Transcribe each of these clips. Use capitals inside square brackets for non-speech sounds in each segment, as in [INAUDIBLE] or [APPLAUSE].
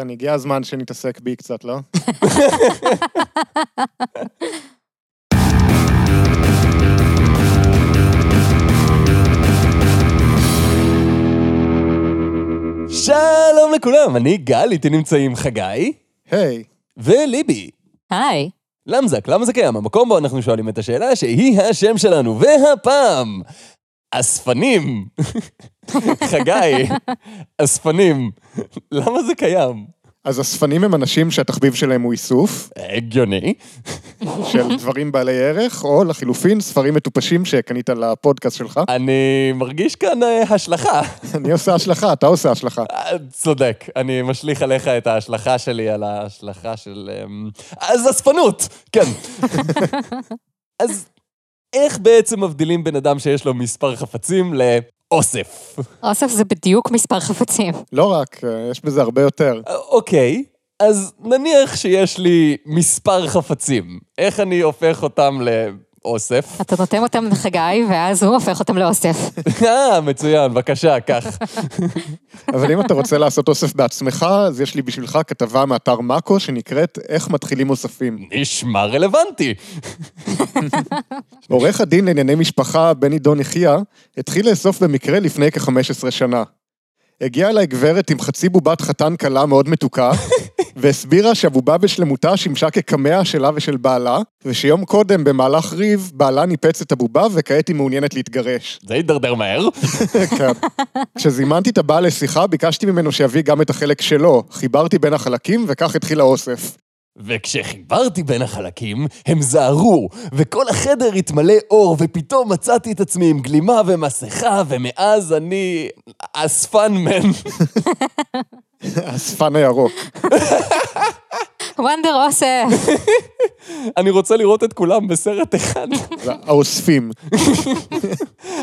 כן, הגיע הזמן שנתעסק בי קצת, לא? [LAUGHS] שלום לכולם, אני גל, איתי נמצאים חגי היי, וליבי. היי. למזק, למה זה קיים? המקום בו אנחנו שואלים את השאלה שהיא השם שלנו, והפעם, אספנים. חגי, אספנים, למה זה קיים? אז אספנים הם אנשים שהתחביב שלהם הוא איסוף הגיוני. של דברים בעלי ערך, או לחילופין, ספרים מטופשים שקנית לפודקאסט שלך. אני מרגיש כאן אה, השלכה. אני עושה השלכה, אתה עושה השלכה. אה, צודק, אני משליך עליך את ההשלכה שלי על ההשלכה של... אמ, אז אספנות, כן. [LAUGHS] אז איך בעצם מבדילים בן אדם שיש לו מספר חפצים לאוסף? אוסף זה בדיוק מספר חפצים. לא רק, אה, יש בזה הרבה יותר. אה, אוקיי, אז נניח שיש לי מספר חפצים, איך אני הופך אותם לאוסף? אתה נותן אותם לחגי, ואז הוא הופך אותם לאוסף. [LAUGHS] אה, מצוין, בבקשה, קח. [LAUGHS] אבל אם אתה רוצה לעשות אוסף בעצמך, אז יש לי בשבילך כתבה מאתר מאקו שנקראת איך מתחילים אוספים. נשמע רלוונטי. [LAUGHS] עורך הדין לענייני משפחה, בני דון יחיא, התחיל לאסוף במקרה לפני כ-15 שנה. הגיעה אליי גברת עם חצי בובת חתן כלה מאוד מתוקה, [LAUGHS] והסבירה שהבובה בשלמותה שימשה כקמע שלה ושל בעלה, ושיום קודם, במהלך ריב, בעלה ניפץ את הבובה וכעת היא מעוניינת להתגרש. זה הידרדר מהר. [LAUGHS] כן. כשזימנתי את הבעל לשיחה, ביקשתי ממנו שיביא גם את החלק שלו. חיברתי בין החלקים, וכך התחיל האוסף. וכשחיברתי בין החלקים, הם זהרו, וכל החדר התמלא אור, ופתאום מצאתי את עצמי עם גלימה ומסכה, ומאז אני אספן מן. האספן הירוק. וונדר אוסף. אני רוצה לראות את כולם בסרט אחד. האוספים.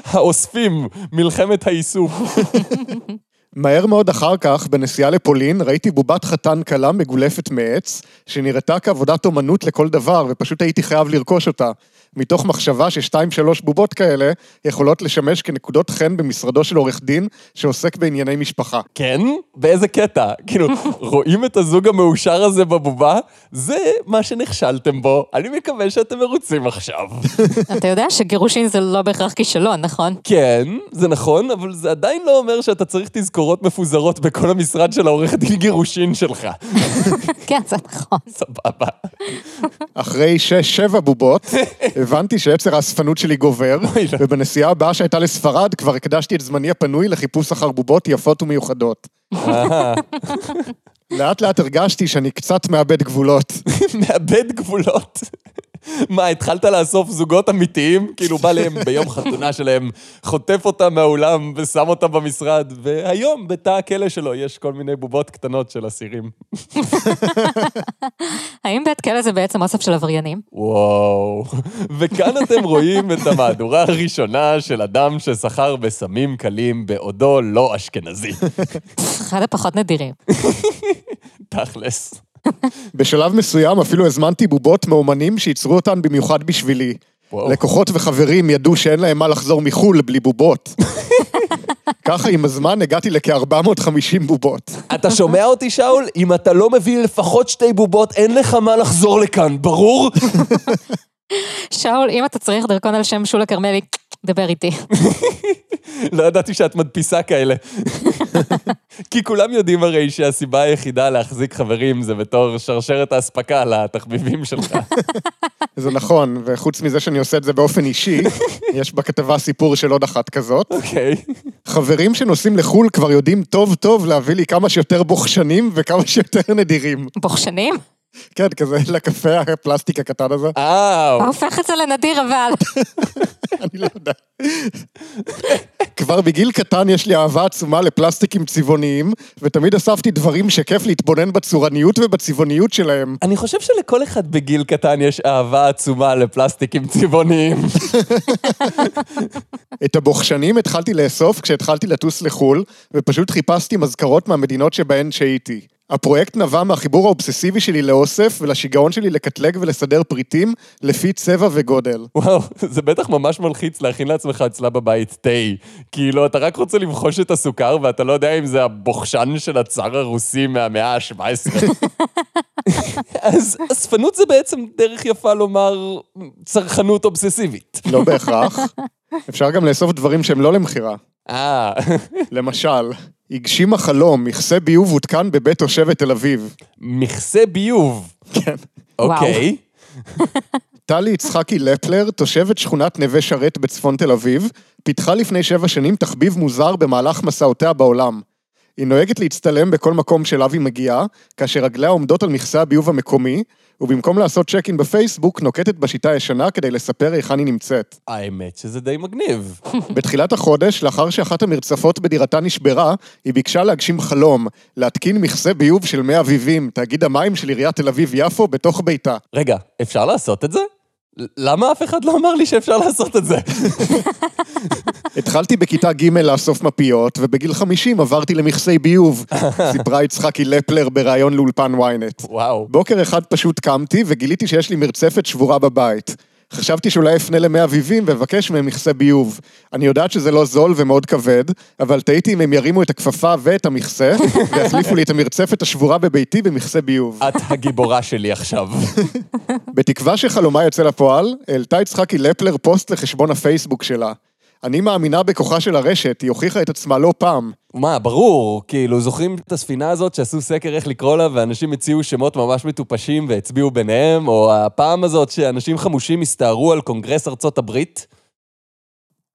האוספים, מלחמת האיסוף. מהר מאוד אחר כך, בנסיעה לפולין, ראיתי בובת חתן כלה מגולפת מעץ, שנראתה כעבודת אומנות לכל דבר, ופשוט הייתי חייב לרכוש אותה. מתוך מחשבה ששתיים שלוש בובות כאלה יכולות לשמש כנקודות חן במשרדו של עורך דין שעוסק בענייני משפחה. כן? באיזה קטע? כאילו, [LAUGHS] רואים את הזוג המאושר הזה בבובה? זה מה שנכשלתם בו. אני מקווה שאתם מרוצים עכשיו. [LAUGHS] אתה יודע שגירושין זה לא בהכרח כישלון, נכון? כן, זה נכון, אבל זה עדיין לא אומר שאתה צריך תזכורות מפוזרות בכל המשרד של העורך דין גירושין שלך. [LAUGHS] כן, זה נכון. סבבה. אחרי שש-שבע בובות, הבנתי שיצר האספנות שלי גובר, לא. ובנסיעה הבאה שהייתה לספרד כבר הקדשתי את זמני הפנוי לחיפוש אחר בובות יפות ומיוחדות. לאט לאט הרגשתי שאני קצת מאבד גבולות. [LAUGHS] מאבד גבולות. מה, התחלת לאסוף זוגות אמיתיים? כאילו, בא להם ביום חתונה שלהם, חוטף אותם מהאולם ושם אותם במשרד, והיום בתא הכלא שלו יש כל מיני בובות קטנות של אסירים. האם בית כלא זה בעצם אוסף של עבריינים? וואו. וכאן אתם רואים את המהדורה הראשונה של אדם שסחר בסמים קלים בעודו לא אשכנזי. אחד הפחות נדירים. תכלס. בשלב מסוים אפילו הזמנתי בובות מאומנים שייצרו אותן במיוחד בשבילי. וואו. לקוחות וחברים ידעו שאין להם מה לחזור מחו"ל בלי בובות. [LAUGHS] ככה עם הזמן הגעתי לכ-450 בובות. אתה שומע אותי, שאול? אם אתה לא מביא לפחות שתי בובות, אין לך מה לחזור לכאן, ברור? [LAUGHS] שאול, אם אתה צריך דרכון על שם שולה כרמלי, דבר איתי. לא ידעתי שאת מדפיסה כאלה. כי כולם יודעים הרי שהסיבה היחידה להחזיק חברים זה בתור שרשרת האספקה לתחביבים שלך. זה נכון, וחוץ מזה שאני עושה את זה באופן אישי, יש בכתבה סיפור של עוד אחת כזאת. אוקיי. חברים שנוסעים לחו"ל כבר יודעים טוב טוב להביא לי כמה שיותר בוחשנים וכמה שיותר נדירים. בוחשנים? כן, כזה [LAUGHS] לקפה הפלסטיק הקטן הזה. אה, הופך את זה לנדיר אבל? [LAUGHS] אני לא יודע. כבר בגיל קטן יש לי אהבה עצומה לפלסטיקים צבעוניים, ותמיד אספתי דברים שכיף להתבונן בצורניות ובצבעוניות שלהם. אני חושב שלכל אחד בגיל קטן יש אהבה עצומה לפלסטיקים צבעוניים. [LAUGHS] את הבוחשנים התחלתי לאסוף כשהתחלתי לטוס לחו"ל, ופשוט חיפשתי מזכרות מהמדינות שבהן שהיתי. הפרויקט נבע מהחיבור האובססיבי שלי לאוסף ולשיגעון שלי לקטלג ולסדר פריטים לפי צבע וגודל. וואו, זה בטח ממש מלחיץ להכין לעצמך אצלה בבית תה. כאילו, אתה רק רוצה לבחוש את הסוכר, ואתה לא יודע אם זה הבוכשן של הצאר הרוסי מהמאה ה-17. [LAUGHS] אז אספנות זה בעצם דרך יפה לומר צרכנות אובססיבית. לא בהכרח. אפשר גם לאסוף דברים שהם לא למכירה. אה, למשל, הגשים החלום, מכסה ביוב הותקן בבית תושבת תל אביב. מכסה ביוב. כן. אוקיי. [LAUGHS] טלי יצחקי לפלר, תושבת שכונת נווה שרת בצפון תל אביב, פיתחה לפני שבע שנים תחביב מוזר במהלך מסעותיה בעולם. היא נוהגת להצטלם בכל מקום שאליו היא מגיעה, כאשר רגליה עומדות על מכסה הביוב המקומי, ובמקום לעשות צ'ק אין בפייסבוק, נוקטת בשיטה הישנה כדי לספר היכן היא נמצאת. האמת שזה די מגניב. [LAUGHS] בתחילת החודש, לאחר שאחת המרצפות בדירתה נשברה, היא ביקשה להגשים חלום, להתקין מכסה ביוב של מי אביבים, תאגיד המים של עיריית תל אביב-יפו, בתוך ביתה. רגע, אפשר לעשות את זה? למה אף אחד לא אמר לי שאפשר לעשות את זה? התחלתי בכיתה ג' לאסוף מפיות, ובגיל 50 עברתי למכסי ביוב, סיפרה יצחקי לפלר בריאיון לאולפן ynet. וואו. בוקר אחד פשוט קמתי וגיליתי שיש לי מרצפת שבורה בבית. חשבתי שאולי אפנה למי אביבים ואבקש מהם מכסה ביוב. אני יודעת שזה לא זול ומאוד כבד, אבל תהיתי אם הם ירימו את הכפפה ואת המכסה, [LAUGHS] ויחליפו לי את המרצפת השבורה בביתי במכסה ביוב. את הגיבורה שלי עכשיו. [LAUGHS] בתקווה שחלומה יוצא לפועל, העלתה יצחקי לפלר פוסט לחשבון הפייסבוק שלה. אני מאמינה בכוחה של הרשת, היא הוכיחה את עצמה לא פעם. מה, ברור, כאילו, זוכרים את הספינה הזאת שעשו סקר איך לקרוא לה, ואנשים הציעו שמות ממש מטופשים והצביעו ביניהם, או הפעם הזאת שאנשים חמושים הסתערו על קונגרס ארצות הברית?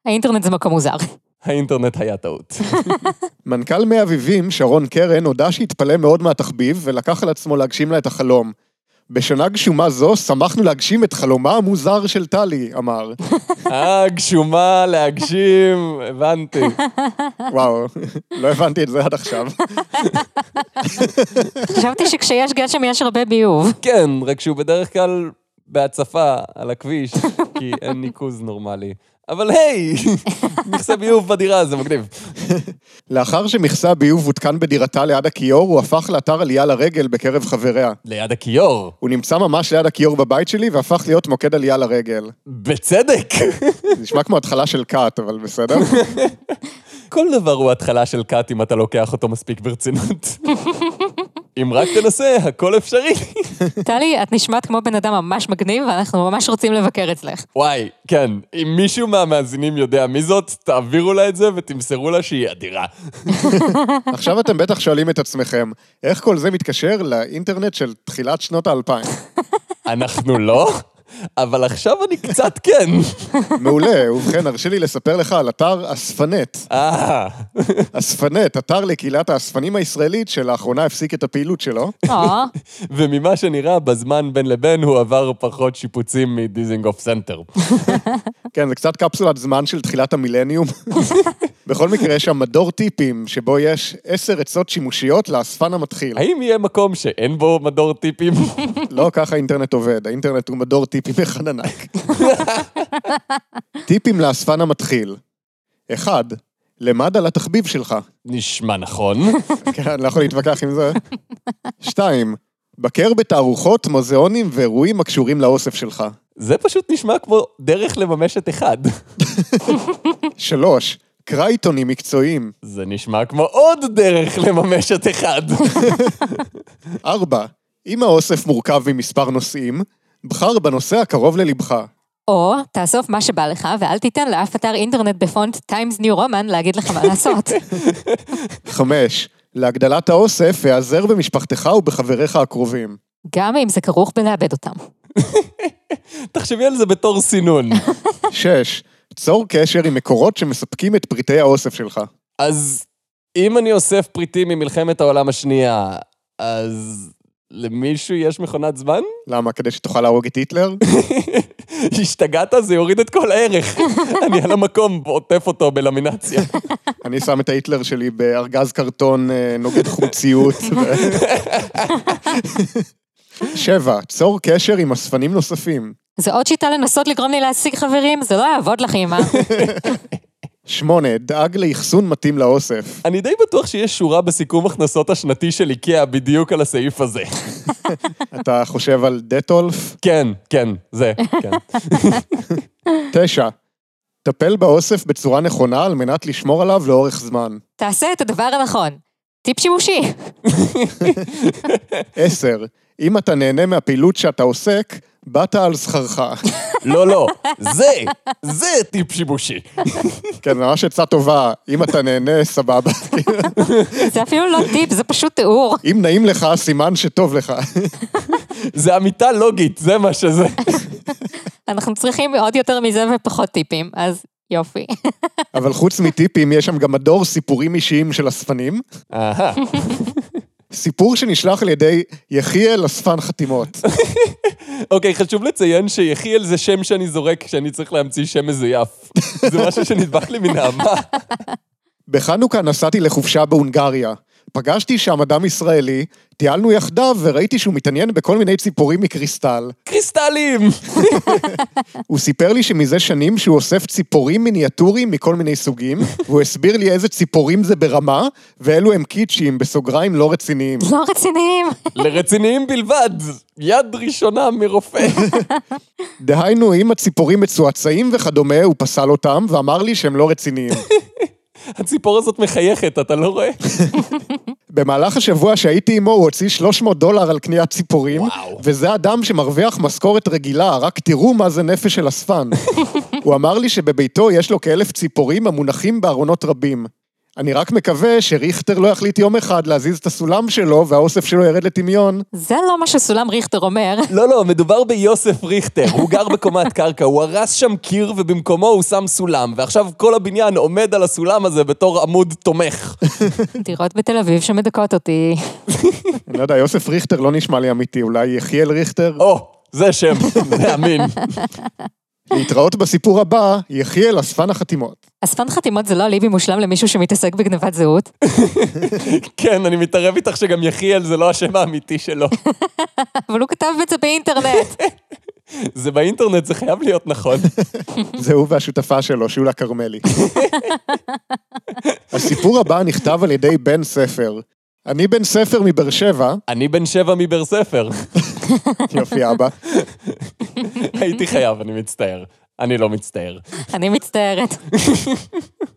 האינטרנט זה מקום מוזר. האינטרנט היה טעות. [LAUGHS] מנכ"ל מי אביבים, שרון קרן, הודה שהתפלא מאוד מהתחביב, ולקח על עצמו להגשים לה את החלום. בשנה גשומה זו, שמחנו להגשים את חלומה המוזר של טלי, אמר. [LAUGHS] אה, גשומה, להגשים, הבנתי. [LAUGHS] וואו, לא הבנתי את זה עד עכשיו. [LAUGHS] חשבתי שכשיש גשם יש הרבה ביוב. כן, רק שהוא בדרך כלל בהצפה על הכביש, כי אין ניקוז נורמלי. אבל היי, מכסה ביוב בדירה, זה מגניב. לאחר שמכסה הביוב הותקן בדירתה ליד הכיור, הוא הפך לאתר עלייה לרגל בקרב חבריה. ליד הכיור. הוא נמצא ממש ליד הכיור בבית שלי, והפך להיות מוקד עלייה לרגל. בצדק. זה נשמע כמו התחלה של קאט, אבל בסדר. כל דבר הוא התחלה של קאט אם אתה לוקח אותו מספיק ברצינות. אם רק תנסה, הכל אפשרי. טלי, את נשמעת כמו בן אדם ממש מגניב, ואנחנו ממש רוצים לבקר אצלך. וואי, כן, אם מישהו מהמאזינים יודע מי זאת, תעבירו לה את זה ותמסרו לה שהיא אדירה. [LAUGHS] עכשיו אתם בטח שואלים את עצמכם, איך כל זה מתקשר לאינטרנט של תחילת שנות האלפיים? אנחנו לא, אבל עכשיו אני קצת כן. מעולה, ובכן, הרשה לי לספר לך על אתר אספנט. אה, אספנט, אתר לקהילת האספנים הישראלית, שלאחרונה הפסיק את הפעילות שלו. או, וממה שנראה, בזמן בין לבין הוא עבר פחות שיפוצים מדיזינגוף סנטר. כן, זה קצת קפסולת זמן של תחילת המילניום. [LAUGHS] בכל מקרה, יש שם מדור טיפים, שבו יש עשר עצות שימושיות לאספן המתחיל. האם יהיה מקום שאין בו מדור טיפים? [LAUGHS] לא ככה האינטרנט עובד, האינטרנט הוא מדור טיפים [LAUGHS] אחד ענק. [LAUGHS] טיפים לאספן המתחיל. אחד, למד על התחביב שלך. נשמע נכון. כן, לא יכול להתווכח עם זה. שתיים, בקר בתערוכות, מוזיאונים ואירועים הקשורים לאוסף שלך. זה פשוט נשמע כמו דרך לממש את אחד. שלוש, קרא עיתונים מקצועיים. זה נשמע כמו עוד דרך לממש את אחד. [LAUGHS] ארבע, אם האוסף מורכב ממספר נושאים, בחר בנושא הקרוב ללבך. או, תאסוף מה שבא לך, ואל תיתן לאף אתר אינטרנט בפונט Times New Roman להגיד לך מה לעשות. [LAUGHS] חמש, להגדלת האוסף, היעזר במשפחתך ובחבריך הקרובים. גם אם זה כרוך בלאבד אותם. [LAUGHS] תחשבי על זה בתור סינון. שש, צור קשר עם מקורות שמספקים את פריטי האוסף שלך. אז אם אני אוסף פריטים ממלחמת העולם השנייה, אז למישהו יש מכונת זמן? למה, כדי שתוכל להרוג את היטלר? [LAUGHS] השתגעת? זה יוריד את כל הערך. [LAUGHS] אני על המקום עוטף אותו בלמינציה. [LAUGHS] אני שם את ההיטלר שלי בארגז קרטון אה, נוגד חוציות. שבע, צור קשר עם אספנים נוספים. זה עוד שיטה לנסות לגרום לי להשיג חברים? זה לא יעבוד לך, אמא. [LAUGHS] שמונה, דאג לאחסון מתאים לאוסף. אני די בטוח שיש שורה בסיכום הכנסות השנתי של איקאה בדיוק על הסעיף הזה. [LAUGHS] אתה חושב על דטולף? כן, כן, זה, כן. [LAUGHS] תשע, טפל באוסף בצורה נכונה על מנת לשמור עליו לאורך זמן. תעשה את הדבר הנכון. טיפ שימושי. עשר, אם אתה נהנה מהפעילות שאתה עוסק, באת על שכרך. [LAUGHS] לא, לא, זה, זה טיפ שימושי. כן, ממש עצה טובה, אם אתה נהנה, סבבה. זה אפילו לא טיפ, זה פשוט תיאור. אם נעים לך, סימן שטוב לך. זה אמיתה לוגית, זה מה שזה. אנחנו צריכים עוד יותר מזה ופחות טיפים, אז יופי. אבל חוץ מטיפים, יש שם גם מדור סיפורים אישיים של אספנים. אהה. סיפור שנשלח על ידי יחיאל אספן חתימות. אוקיי, חשוב לציין שיחיאל זה שם שאני זורק כשאני צריך להמציא שם מזויף. זה משהו שנדבק לי מנעמה. בחנוכה נסעתי לחופשה בהונגריה. פגשתי שם אדם ישראלי, טיילנו יחדיו וראיתי שהוא מתעניין בכל מיני ציפורים מקריסטל. קריסטלים! [LAUGHS] הוא סיפר לי שמזה שנים שהוא אוסף ציפורים מיניאטוריים מכל מיני סוגים, והוא הסביר לי איזה ציפורים זה ברמה, ואלו הם קיצ'ים, בסוגריים לא רציניים. לא רציניים. [LAUGHS] לרציניים בלבד, יד ראשונה מרופא. [LAUGHS] דהיינו, אם הציפורים מצועצעים וכדומה, הוא פסל אותם, ואמר לי שהם לא רציניים. הציפור הזאת מחייכת, אתה לא רואה? [LAUGHS] במהלך השבוע שהייתי עמו הוא הוציא 300 דולר על קניית ציפורים, וואו. וזה אדם שמרוויח משכורת רגילה, רק תראו מה זה נפש של אספן. [LAUGHS] הוא אמר לי שבביתו יש לו כאלף ציפורים המונחים בארונות רבים. אני רק מקווה שריכטר לא יחליט יום אחד להזיז את הסולם שלו והאוסף שלו ירד לטמיון. זה לא מה שסולם ריכטר אומר. [LAUGHS] לא, לא, מדובר ביוסף ריכטר, הוא גר בקומת קרקע, הוא הרס שם קיר ובמקומו הוא שם סולם, ועכשיו כל הבניין עומד על הסולם הזה בתור עמוד תומך. [LAUGHS] דירות בתל אביב שמדכאות אותי. [LAUGHS] אני לא יודע, יוסף ריכטר לא נשמע לי אמיתי, אולי יחיאל ריכטר? או, זה שם, זה אמין. להתראות בסיפור הבא, יחיאל אספן החתימות. אספן חתימות זה לא אליבי מושלם למישהו שמתעסק בגנבת זהות. כן, אני מתערב איתך שגם יחיאל זה לא השם האמיתי שלו. אבל הוא כתב את זה באינטרנט. [LAUGHS] זה באינטרנט, זה חייב להיות נכון. [LAUGHS] זה הוא והשותפה שלו, שולה כרמלי. [LAUGHS] הסיפור הבא נכתב על ידי בן ספר. אני בן ספר מבאר שבע, אני בן שבע מבאר ספר. יופי אבא, הייתי חייב, אני מצטער. אני לא מצטער. אני מצטערת.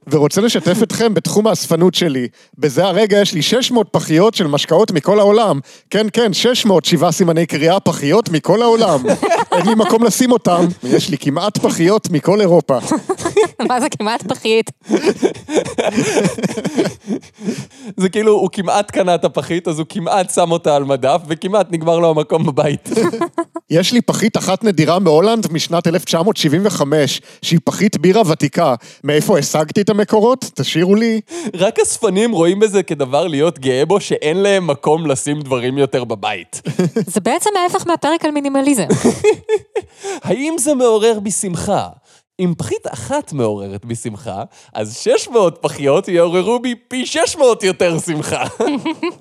ורוצה לשתף אתכם בתחום האספנות שלי. בזה הרגע יש לי 600 פחיות של משקאות מכל העולם. כן, כן, 600, שבעה סימני קריאה פחיות מכל העולם. אין לי מקום לשים אותם, ויש לי כמעט פחיות מכל אירופה. [LAUGHS] מה זה כמעט פחית? [LAUGHS] זה כאילו, הוא כמעט קנה את הפחית, אז הוא כמעט שם אותה על מדף, וכמעט נגמר לו המקום בבית. [LAUGHS] יש לי פחית אחת נדירה מהולנד משנת 1975, שהיא פחית בירה ותיקה. מאיפה השגתי את המקורות? תשאירו לי. רק אספנים רואים בזה כדבר להיות גאה בו, שאין להם מקום לשים דברים יותר בבית. זה בעצם ההפך מהפרק על מינימליזם. האם זה מעורר בי שמחה? אם פחית אחת מעוררת בי שמחה, אז 600 פחיות יעוררו בי פי 600 יותר שמחה.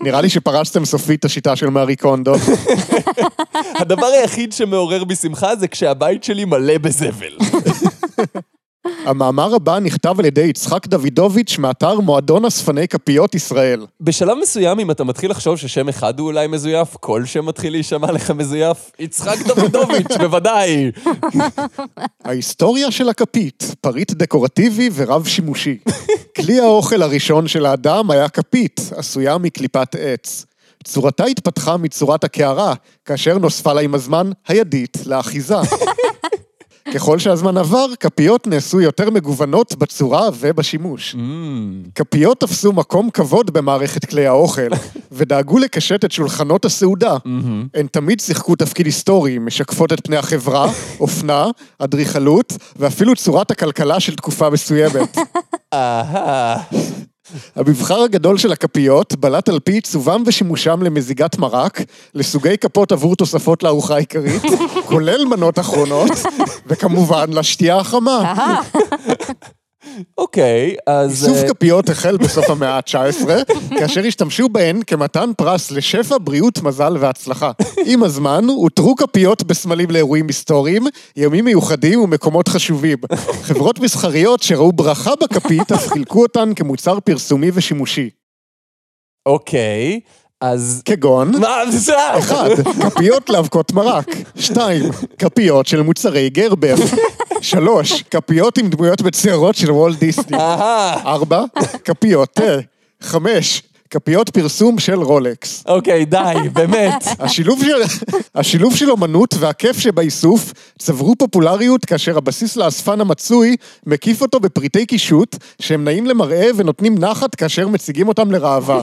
נראה לי שפרצתם סופית את השיטה של מארי קונדו. [LAUGHS] הדבר היחיד שמעורר בי שמחה זה כשהבית שלי מלא בזבל. [LAUGHS] המאמר הבא נכתב על ידי יצחק דוידוביץ' מאתר מועדון אספני כפיות ישראל. בשלב מסוים, אם אתה מתחיל לחשוב ששם אחד הוא אולי מזויף, כל שם מתחיל להישמע לך מזויף, יצחק [LAUGHS] דוידוביץ', בוודאי. [LAUGHS] ההיסטוריה של הכפית, פריט דקורטיבי ורב שימושי. [LAUGHS] כלי האוכל הראשון של האדם היה כפית, עשויה מקליפת עץ. צורתה התפתחה מצורת הקערה, כאשר נוספה לה עם הזמן הידית לאחיזה. ככל שהזמן עבר, כפיות נעשו יותר מגוונות בצורה ובשימוש. כפיות תפסו מקום כבוד במערכת כלי האוכל, [LAUGHS] ודאגו לקשט את שולחנות הסעודה. הן תמיד שיחקו תפקיד היסטורי, משקפות את פני החברה, [LAUGHS] אופנה, אדריכלות, ואפילו צורת הכלכלה של תקופה מסוימת. המבחר הגדול של הכפיות בלט על פי עיצובם ושימושם למזיגת מרק, לסוגי כפות עבור תוספות לארוחה העיקרית, [LAUGHS] כולל מנות אחרונות, וכמובן לשתייה החמה. [LAUGHS] אוקיי, אז... איסוף אה, כפיות החל בסוף המאה ה-19, כאשר השתמשו בהן כמתן פרס לשפע, בריאות, מזל והצלחה. עם הזמן, הותרו כפיות בסמלים לאירועים היסטוריים, ימים מיוחדים ומקומות חשובים. חברות מסחריות שראו ברכה בכפית, אף חילקו אותן כמוצר פרסומי ושימושי. אוקיי, אז... כגון... מה זה? אחד, כפיות לאבקות מרק. שתיים, כפיות של מוצרי גרבר. שלוש, כפיות עם דמויות מצוירות של וולט דיסני. ארבע, כפיות תה. חמש, כפיות פרסום של רולקס. אוקיי, די, באמת. השילוב של, השילוב של אומנות והכיף שבאיסוף צברו פופולריות כאשר הבסיס לאספן המצוי מקיף אותו בפריטי קישוט שהם נעים למראה ונותנים נחת כאשר מציגים אותם לראווה.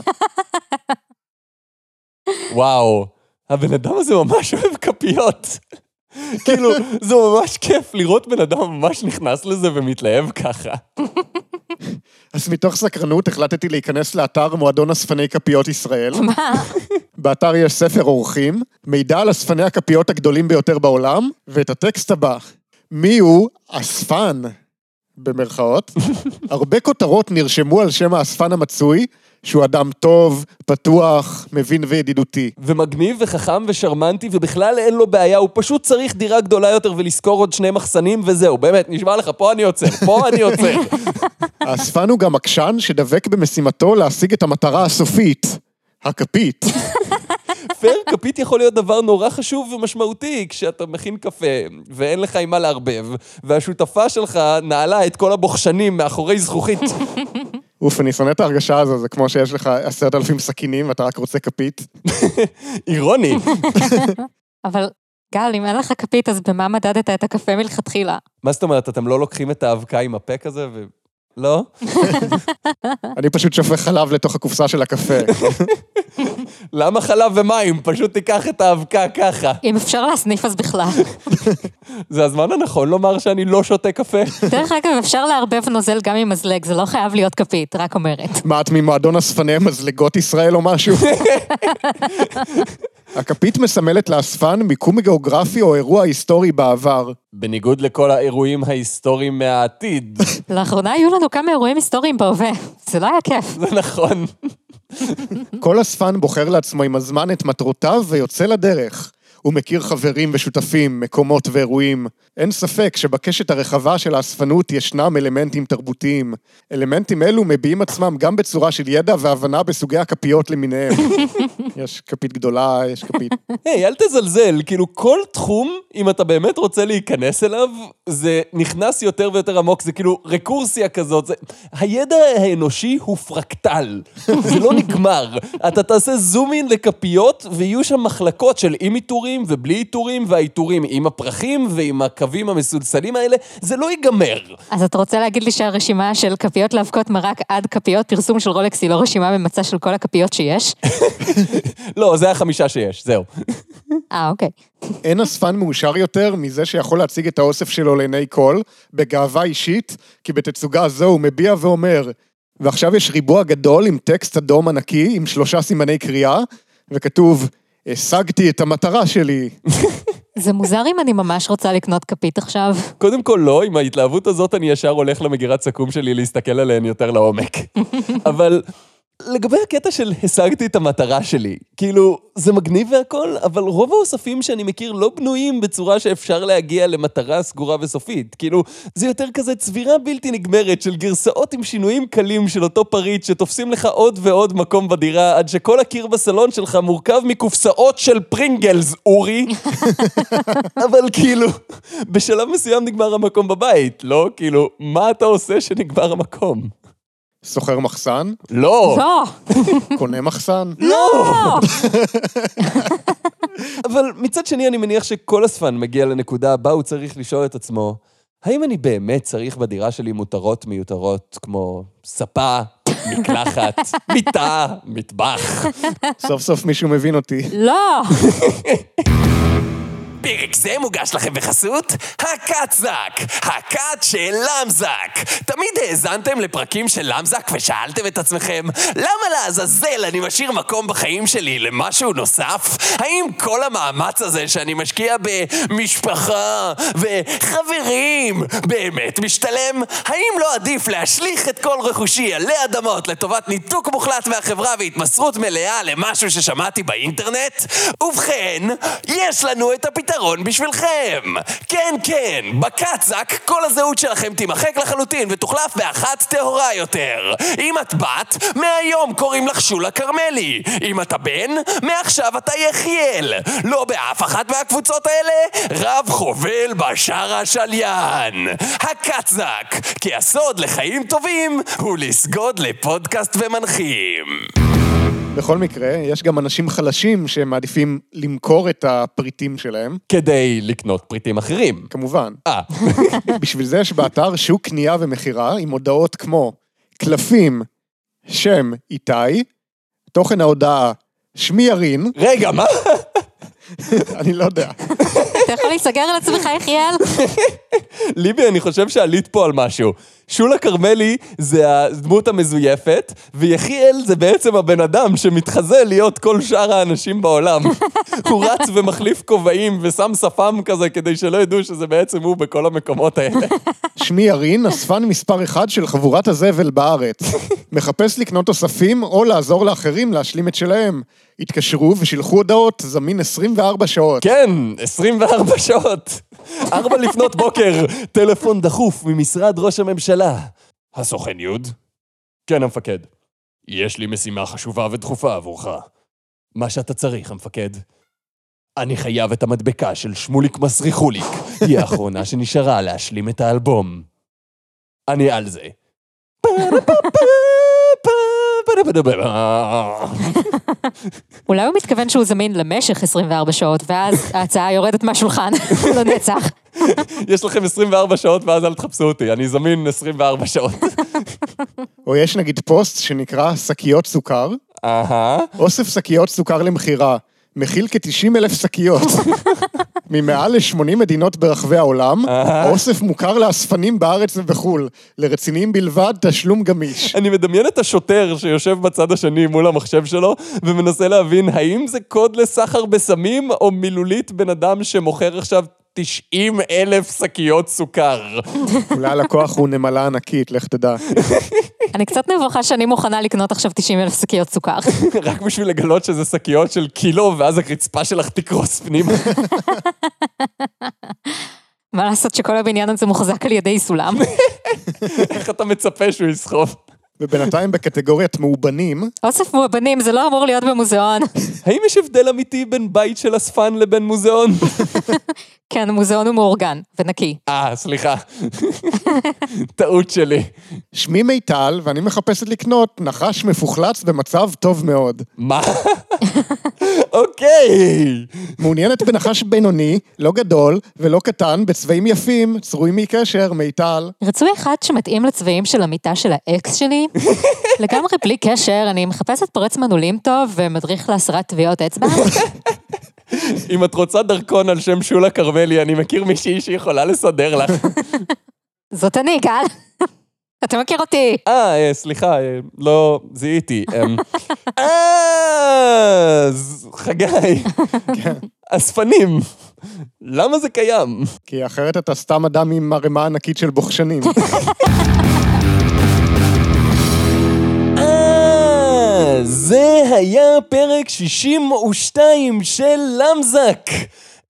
וואו, הבן אדם הזה ממש אוהב כפיות. כאילו, זה ממש כיף לראות בן אדם ממש נכנס לזה ומתלהב ככה. אז מתוך סקרנות החלטתי להיכנס לאתר מועדון אספני כפיות ישראל. מה? באתר יש ספר אורחים, מידע על אספני הכפיות הגדולים ביותר בעולם, ואת הטקסט הבא: מי הוא אספן? במרכאות. הרבה כותרות נרשמו על שם האספן המצוי, שהוא אדם טוב, פתוח, מבין וידידותי. ומגניב וחכם ושרמנטי, ובכלל אין לו בעיה, הוא פשוט צריך דירה גדולה יותר ולשכור עוד שני מחסנים וזהו, באמת, נשמע לך, פה אני עוצר, פה אני עוצר. [LAUGHS] האספן הוא גם עקשן שדבק במשימתו להשיג את המטרה הסופית, הכפית. פייר כפית יכול להיות דבר נורא חשוב ומשמעותי כשאתה מכין קפה ואין לך עם מה לערבב, והשותפה שלך נעלה את כל הבוחשנים מאחורי זכוכית. אוף, אני שונא את ההרגשה הזו, זה כמו שיש לך עשרת אלפים סכינים ואתה רק רוצה כפית. אירוני. אבל גל, אם אין לך כפית, אז במה מדדת את הקפה מלכתחילה? מה זאת אומרת, אתם לא לוקחים את האבקה עם הפה כזה ו... לא? אני פשוט שופך חלב לתוך הקופסה של הקפה. [LAUGHS] למה חלב ומים? פשוט תיקח את האבקה ככה. אם אפשר להסניף אז בכלל. [LAUGHS] זה הזמן הנכון לומר שאני לא שותה קפה. דרך אגב, אפשר לערבב נוזל גם עם מזלג, זה לא חייב להיות כפית, רק אומרת. מה, את ממועדון אספני מזלגות ישראל או משהו? [LAUGHS] הכפית מסמלת לאספן מיקום גיאוגרפי או אירוע היסטורי בעבר. בניגוד לכל האירועים ההיסטוריים מהעתיד. לאחרונה היו לנו כמה אירועים היסטוריים בהווה, זה לא היה כיף. זה נכון. כל אספן בוחר לעצמו עם הזמן את מטרותיו ויוצא לדרך. הוא מכיר חברים ושותפים, מקומות ואירועים. אין ספק שבקשת הרחבה של האספנות ישנם אלמנטים תרבותיים. אלמנטים אלו מביעים עצמם גם בצורה של ידע והבנה בסוגי הכפיות למיניהם. [LAUGHS] יש כפית גדולה, יש כפית... היי, אל תזלזל, כאילו כל תחום, אם אתה באמת רוצה להיכנס אליו, זה נכנס יותר ויותר עמוק, זה כאילו רקורסיה כזאת, זה... הידע האנושי הוא פרקטל, זה לא נגמר. אתה תעשה זום אין לכפיות, ויהיו שם מחלקות של עם עיטורים ובלי עיטורים, והעיטורים עם הפרחים ועם הקווים המסולסלים האלה, זה לא ייגמר. אז אתה רוצה להגיד לי שהרשימה של כפיות לאבקות מרק עד כפיות פרסום של רולקס היא לא רשימה ממצע של כל הכפיות שיש? [LAUGHS] לא, זה החמישה שיש, זהו. אה, אוקיי. אין אספן מאושר יותר מזה שיכול להציג את האוסף שלו לעיני כל, בגאווה אישית, כי בתצוגה זו הוא מביע ואומר, ועכשיו יש ריבוע גדול עם טקסט אדום ענקי, עם שלושה סימני קריאה, וכתוב, השגתי את המטרה שלי. [LAUGHS] זה מוזר אם אני ממש רוצה לקנות כפית עכשיו. קודם כל לא, עם ההתלהבות הזאת אני ישר הולך למגירת סכו"ם שלי להסתכל עליהן יותר לעומק. [LAUGHS] אבל לגבי הקטע של השגתי את המטרה שלי, כאילו, זה מגניב והכל, אבל רוב האוספים שאני מכיר לא בנויים בצורה שאפשר להגיע למטרה סגורה וסופית. כאילו, זה יותר כזה צבירה בלתי נגמרת של גרסאות עם שינויים קלים של אותו פריט שתופסים לך עוד ועוד מקום בדירה, עד שכל הקיר בסלון שלך מורכב מקופסאות של פרינגלס, אורי. [LAUGHS] אבל כאילו, בשלב מסוים נגמר המקום בבית, לא? כאילו, מה אתה עושה שנגמר המקום? סוחר מחסן, לא! לא! [LAUGHS] קונה מחסן. לא! [LAUGHS] אבל מצד שני, אני מניח שכל אספן מגיע לנקודה בה הוא צריך לשאול את עצמו, האם אני באמת צריך בדירה שלי מותרות מיותרות כמו ספה, מקלחת, [LAUGHS] מיטה, מטבח? סוף סוף מישהו מבין אותי. לא! פרק זה מוגש לכם בחסות הקאצק, הקאט של למזק. תמיד האזנתם לפרקים של למזק ושאלתם את עצמכם, למה לעזאזל אני משאיר מקום בחיים שלי למשהו נוסף? האם כל המאמץ הזה שאני משקיע במשפחה וחברים באמת משתלם? האם לא עדיף להשליך את כל רכושי עלי אדמות לטובת ניתוק מוחלט מהחברה והתמסרות מלאה למשהו ששמעתי באינטרנט? ובכן, יש לנו את הפתרון בשבילכם! כן, כן, בקצק כל הזהות שלכם תימחק לחלוטין ותוחלף באחת טהורה יותר. אם את בת, מהיום קוראים לך שולה כרמלי. אם אתה בן, מעכשיו אתה יחיאל. לא באף אחת מהקבוצות האלה, רב חובל בשאר השליין. הקצק, כי הסוד לחיים טובים הוא לסגוד לפודקאסט ומנחים. בכל מקרה, יש גם אנשים חלשים שמעדיפים למכור את הפריטים שלהם, כדי לקנות פריטים אחרים. כמובן. אה, [LAUGHS] בשביל זה יש באתר שוק קנייה ומכירה עם הודעות כמו קלפים, שם איתי, תוכן ההודעה שמי ירין, רגע, מה? [LAUGHS] אני לא יודע. אתה יכול להיסגר על עצמך, יחיאל? [LAUGHS] ליבי, אני חושב שעלית פה על משהו. שולה כרמלי זה הדמות המזויפת, ויחיאל זה בעצם הבן אדם שמתחזה להיות כל שאר האנשים בעולם. [LAUGHS] הוא רץ ומחליף כובעים ושם שפם כזה כדי שלא ידעו שזה בעצם הוא בכל המקומות האלה. [LAUGHS] שמי ירין, אספן מספר אחד של חבורת הזבל בארץ. [LAUGHS] מחפש לקנות תוספים או לעזור לאחרים להשלים את שלהם. התקשרו ושילחו הודעות, זמין 24 שעות. כן, 24 שעות. ארבע לפנות בוקר, טלפון דחוף ממשרד ראש הממשלה. הסוכן יוד? כן, המפקד. יש לי משימה חשובה ודחופה עבורך. מה שאתה צריך, המפקד. אני חייב את המדבקה של שמוליק מסריחוליק. היא האחרונה שנשארה להשלים את האלבום. אני על זה. אולי הוא מתכוון שהוא זמין למשך 24 שעות, ואז ההצעה יורדת מהשולחן לנצח. יש לכם 24 שעות ואז אל תחפשו אותי, אני זמין 24 שעות. או יש נגיד פוסט שנקרא שקיות סוכר, אהה. אוסף שקיות סוכר למכירה, מכיל כ-90 אלף שקיות. ממעל ל-80 מדינות ברחבי העולם, האוסף מוכר לאספנים בארץ ובחו"ל. לרציניים בלבד, תשלום גמיש. אני מדמיין את השוטר שיושב בצד השני מול המחשב שלו, ומנסה להבין האם זה קוד לסחר בסמים, או מילולית בן אדם שמוכר עכשיו 90 אלף שקיות סוכר. אולי הלקוח הוא נמלה ענקית, לך תדע. אני קצת נבוכה שאני מוכנה לקנות עכשיו 90 אלף שקיות סוכר. [LAUGHS] רק בשביל לגלות שזה שקיות של קילו, ואז הרצפה שלך תקרוס פנימה. [LAUGHS] מה לעשות שכל הבניין הזה מוחזק על ידי סולם? [LAUGHS] איך אתה מצפה שהוא יסחוב? ובינתיים בקטגוריית מאובנים, אוסף מאובנים, זה לא אמור להיות במוזיאון. האם יש הבדל אמיתי בין בית של אספן לבין מוזיאון? כן, מוזיאון הוא מאורגן ונקי. אה, סליחה. טעות שלי. שמי מיטל, ואני מחפשת לקנות נחש מפוחלץ במצב טוב מאוד. מה? אוקיי. מעוניינת בנחש בינוני, לא גדול ולא קטן, בצבעים יפים, צרויים מקשר, מיטל. רצוי אחד שמתאים לצבעים של המיטה של האקס שלי? לגמרי בלי קשר, אני מחפשת פורץ מנעולים טוב ומדריך להסרת טביעות אצבע. אם את רוצה דרכון על שם שולה כרמלי, אני מכיר מישהי שיכולה לסדר לך. [LAUGHS] זאת אני, גל. [LAUGHS] אתה מכיר אותי. אה, אה, סליחה, אה, לא זיהיתי. [LAUGHS] אמ, אה, ז- חגי. אספנים. למה זה קיים? כי אחרת אתה סתם אדם עם ערימה ענקית של בוחשנים. זה היה פרק 62 של למזק.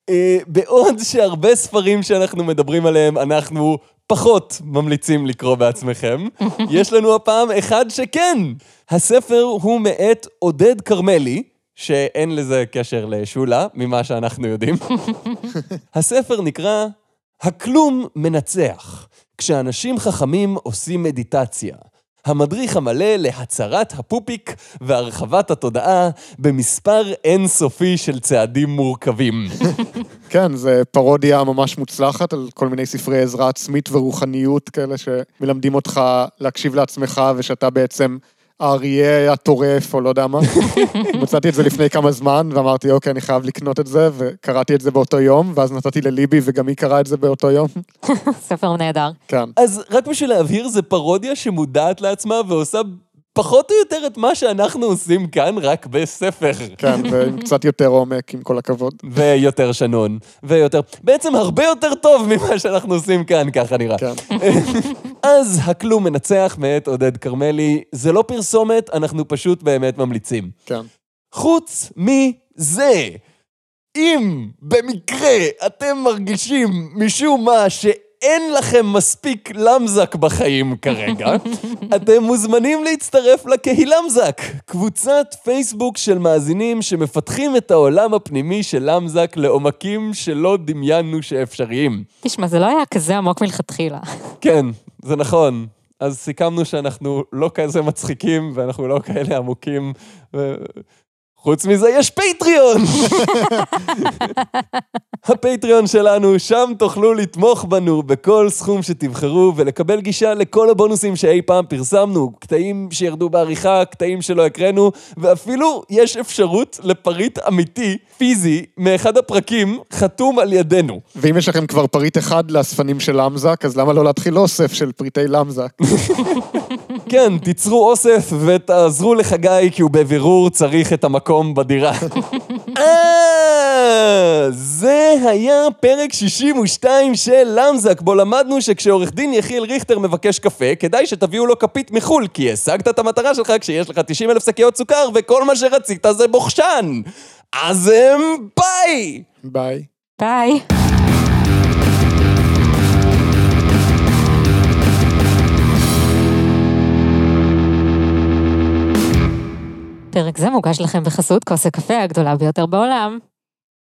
אה, בעוד שהרבה ספרים שאנחנו מדברים עליהם, אנחנו פחות ממליצים לקרוא בעצמכם, [LAUGHS] יש לנו הפעם אחד שכן. הספר הוא מאת עודד כרמלי, שאין לזה קשר לשולה, ממה שאנחנו יודעים. [LAUGHS] הספר נקרא הכלום מנצח, כשאנשים חכמים עושים מדיטציה. המדריך המלא להצרת הפופיק והרחבת התודעה במספר אינסופי של צעדים מורכבים. [LAUGHS] כן, זה פרודיה ממש מוצלחת על כל מיני ספרי עזרה עצמית ורוחניות כאלה שמלמדים אותך להקשיב לעצמך ושאתה בעצם האריה הטורף, או לא יודע מה. [LAUGHS] מצאתי את זה לפני כמה זמן, ואמרתי, אוקיי, אני חייב לקנות את זה, וקראתי את זה באותו יום, ואז נתתי לליבי, וגם היא קראה את זה באותו יום. [LAUGHS] ספר נהדר. כן. אז רק בשביל להבהיר, זה פרודיה שמודעת לעצמה ועושה פחות או יותר את מה שאנחנו עושים כאן, רק בספר. כן, [LAUGHS] ועם קצת יותר עומק, עם כל הכבוד. ויותר שנון, ויותר... בעצם הרבה יותר טוב ממה שאנחנו עושים כאן, ככה נראה. כן. [LAUGHS] אז הכלום מנצח מאת עודד כרמלי, זה לא פרסומת, אנחנו פשוט באמת ממליצים. כן. חוץ מזה, אם במקרה אתם מרגישים משום מה שאין לכם מספיק למזק בחיים כרגע, [LAUGHS] אתם מוזמנים להצטרף לקהילמזק, קבוצת פייסבוק של מאזינים שמפתחים את העולם הפנימי של למזק לעומקים שלא דמיינו שאפשריים. תשמע, זה לא היה כזה עמוק מלכתחילה. כן, זה נכון. אז סיכמנו שאנחנו לא כזה מצחיקים ואנחנו לא כאלה עמוקים. ו... חוץ מזה יש פטריון! [LAUGHS] הפטריון שלנו, שם תוכלו לתמוך בנו בכל סכום שתבחרו ולקבל גישה לכל הבונוסים שאי פעם פרסמנו, קטעים שירדו בעריכה, קטעים שלא הקראנו, ואפילו יש אפשרות לפריט אמיתי, פיזי, מאחד הפרקים, חתום על ידינו. ואם יש לכם כבר פריט אחד לאספנים של למזק, אז למה לא להתחיל אוסף של פריטי למזק? [LAUGHS] כן, תיצרו אוסף ותעזרו לחגי, כי הוא בבירור צריך את המקום בדירה. [LAUGHS] אה, זה היה פרק 62 של למזק, בו למדנו שכשעורך דין יחיאל ריכטר מבקש קפה, כדאי שתביאו לו כפית מחו"ל, כי השגת את המטרה שלך כשיש לך 90 אלף שקיות סוכר, וכל מה שרצית זה בוחשן. אז אמ, ביי! ביי. ביי. פרק זה מוגש לכם בחסות כוס הקפה הגדולה ביותר בעולם.